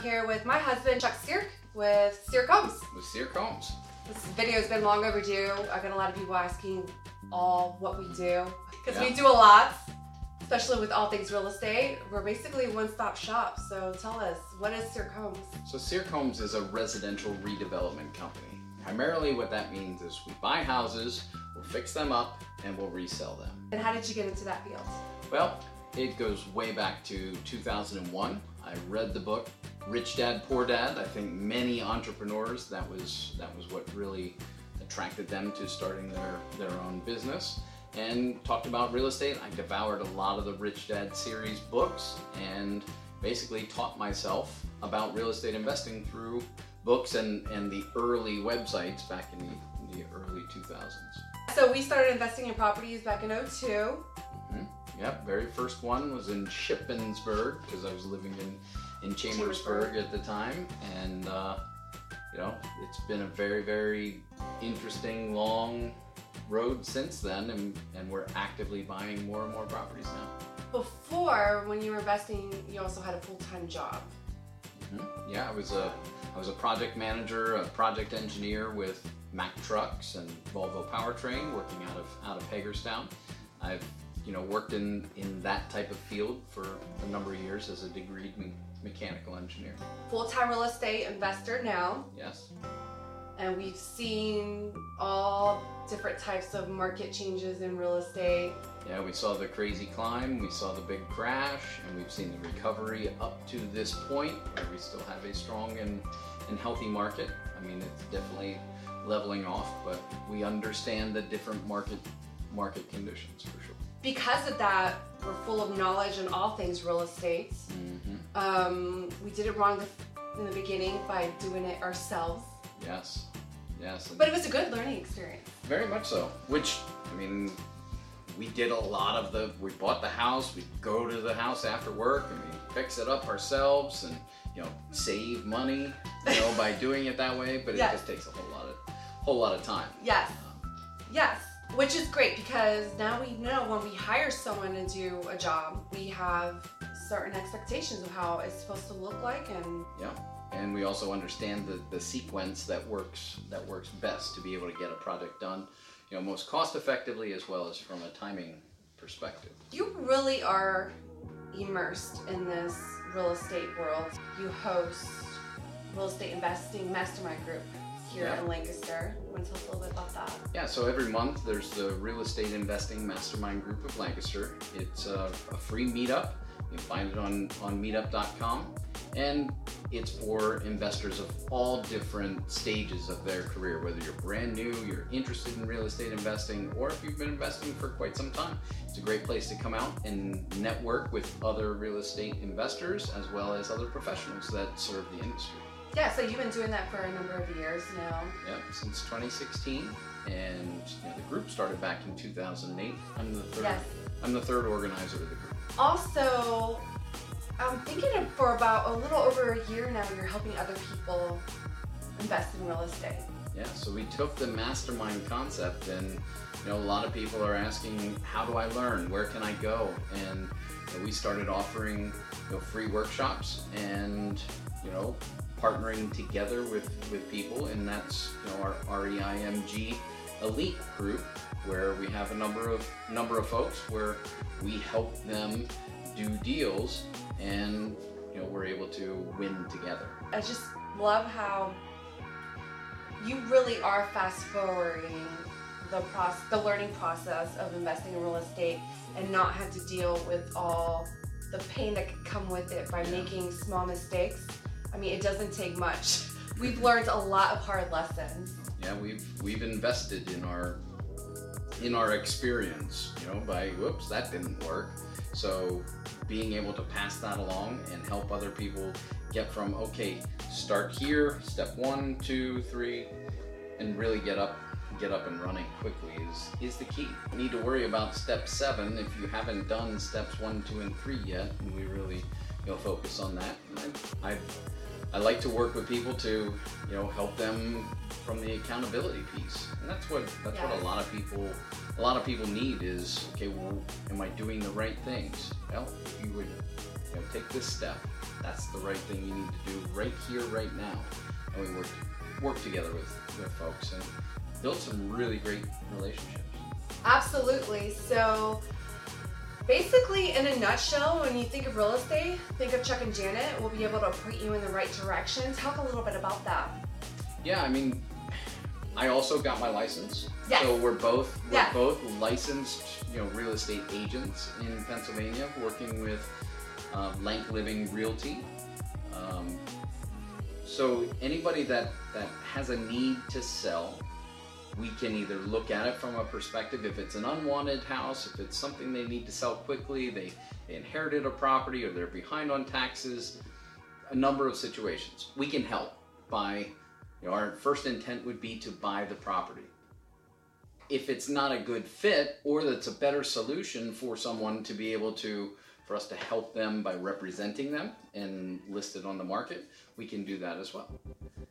I'm here with my husband, Chuck Steer, with Steer Combs. With Steer Combs. This video's been long overdue. I've got a lot of people asking all what we do. Because Yeah. we do a lot, especially with all things real estate. We're basically a one-stop shop. So tell us, what is Steer Combs? So Steer Combs is a residential redevelopment company. Primarily what that means is we buy houses, we'll fix them up, and we'll resell them. And how did you get into that field? Well, it goes way back to 2001. I read the book Rich Dad Poor Dad. I think many entrepreneurs that was that was what really attracted them to starting their their own business and talked about real estate. I devoured a lot of the Rich Dad series books and basically taught myself about real estate investing through books and, and the early websites back in the, the early 2000s. So we started investing in properties back in 02. Mm-hmm. Yep, very first one was in Shippensburg because I was living in in Chambersburg, at the time, and uh, you know it's been a very very interesting long road since then, and and we're actively buying more and more properties now. Before, when you were investing, you also had a full-time job. Mhm. Yeah, I was a I was a project manager, a project engineer with Mack Trucks and Volvo Powertrain, working out of out of Hagerstown. I've you know worked in in that type of field for a number of years as a degreed me- mechanical engineer. Full-time real estate investor now. Yes. and we've seen all different types of market changes in real estate. Yeah, we saw the crazy climb, we saw the big crash, and we've seen the recovery up to this point where we still have a strong and, and healthy market. I mean, it's definitely leveling off, but we understand the different market market conditions for sure. Because of that, we're full of knowledge on all things real estate. hmm Um, we did it wrong in the beginning by doing it ourselves, Yes, yes, but it was a good learning experience. very much so. Which I mean, we did a lot of the. We bought the house. We go to the house after work and we fix it up ourselves, and you know, save money, you know, by doing it that way. But Yes. it just takes a whole lot of, whole lot of time. Yes, Um, yes. Which is great because now we know when we hire someone to do a job, we have certain expectations of how it's supposed to look like and yeah, and we also understand the the sequence that works that works best to be able to get a project done, you know, most cost effectively as well as from a timing perspective. You really are immersed in this real estate world. You host real estate investing mastermind group here Yeah. in Lancaster. Want to tell us a little bit about that? Yeah, so every month there's the Real Estate Investing Mastermind Group of Lancaster. It's a, a free meetup. You can find it on, on meetup.com. And it's for investors of all different stages of their career, whether you're brand new, you're interested in real estate investing, or if you've been investing for quite some time. It's a great place to come out and network with other real estate investors as well as other professionals that serve the industry. Yeah, so you've been doing that for a number of years now. Yep, since 2016, and you know, the group started back in 2008. I'm the third. Yes. I'm the third organizer of the group. Also, I'm thinking of for about a little over a year now, you're helping other people invest in real estate. Yeah, so we took the mastermind concept, and you know, a lot of people are asking, how do I learn? Where can I go? And you know, we started offering you know, free workshops, and you know, partnering together with with people, and that's you know our REIMG elite group, where we have a number of number of folks where we help them do deals, and you know, we're able to win together. I just love how you really are fast forwarding the process, the learning process of investing in real estate, and not have to deal with all the pain that could come with it by making small mistakes. I mean, it doesn't take much. We've learned a lot of hard lessons. yeah we've we've invested in our in our experience you know by whoops that didn't work so being able to pass that along and help other people get from okay start here step one two three and really get up get up and running quickly is is the key you need to worry about step seven if you haven't done steps one two and three yet and we really you know focus on that I, I I like to work with people to, you know, help them from the accountability piece, and that's what that's what a lot of people a lot of people need is okay. Well, am I doing the right things? Well, if you would you know, take this step. That's the right thing you need to do right here, right now. And we work work together with, with folks and build some really great relationships. Absolutely. So basically, in a nutshell, when you think of real estate, think of Chuck and Janet. We'll be able to point you in the right direction. Talk a little bit about that. Yeah, I mean, I also got my license. Yes. So we're both we're Yes. both licensed, you know, real estate agents in Pennsylvania, working with uh, Lank Living Realty. Um, so anybody that that has a need to sell, we can either look at it from a perspective if it's an unwanted house, if it's something they need to sell quickly, they, inherited a property or they're behind on taxes, a number of situations. We can help by you know, our first intent would be to buy the property. If it's not a good fit, or that's a better solution for someone to be able to, for us to help them by representing them and list it on the market, we can do that as well.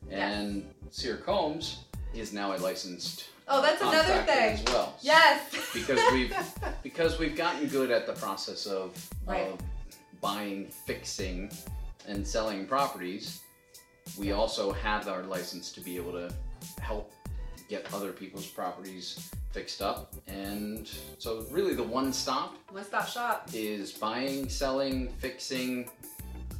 And Sear Combs is now a licensed Oh, that's uh, another contractor thing. as well. Yes. Because we've because we've gotten good at the process of, Right. of buying, fixing, and selling properties. We also have our license to be able to help get other people's properties fixed up. And so, really, the one stop One stop shop. is buying, selling, fixing.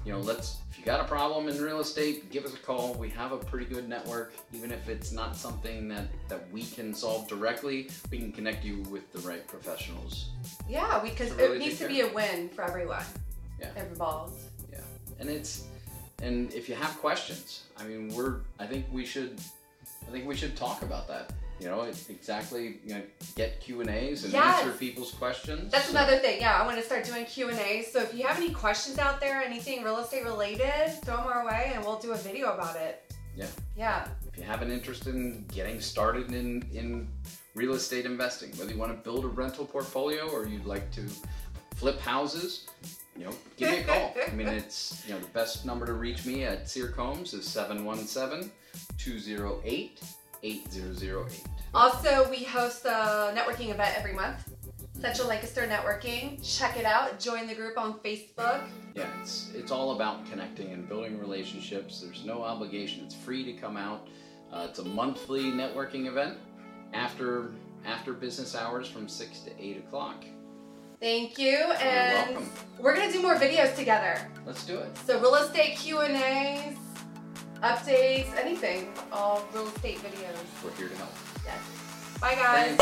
You know, let's if you got a problem in real estate, give us a call. We have a pretty good network. Even if it's not something that that we can solve directly, we can connect you with the right professionals. Yeah, because really it needs to be a win for everyone. Yeah. Involved. Yeah, and it's and if you have questions, I mean, we're I think we should I think we should talk about that. You know, exactly. You know, get Q and A's and Yes. answer people's questions. That's another thing. Yeah, I want to start doing q and a's So if you have any questions out there, anything real estate related, throw them our way, and we'll do a video about it. Yeah. Yeah. if you have an interest in getting started in, in real estate investing, whether you want to build a rental portfolio or you'd like to flip houses, you know, give me a call. I mean, it's, you know, the best number to reach me at Sear Combs is 717 208 8008. Also, we host a networking event every month. Central Lancaster Networking. Check it out. Join the group on Facebook. Yeah, it's, it's all about connecting and building relationships. There's no obligation, it's free to come out. Uh, it's a monthly networking event after after business hours from 6 to 8 o'clock. Thank you, and we're gonna do more videos together. Let's do it. So real estate Q and A's, updates, anything, all real estate videos. We're here to help. Yes. Bye, guys.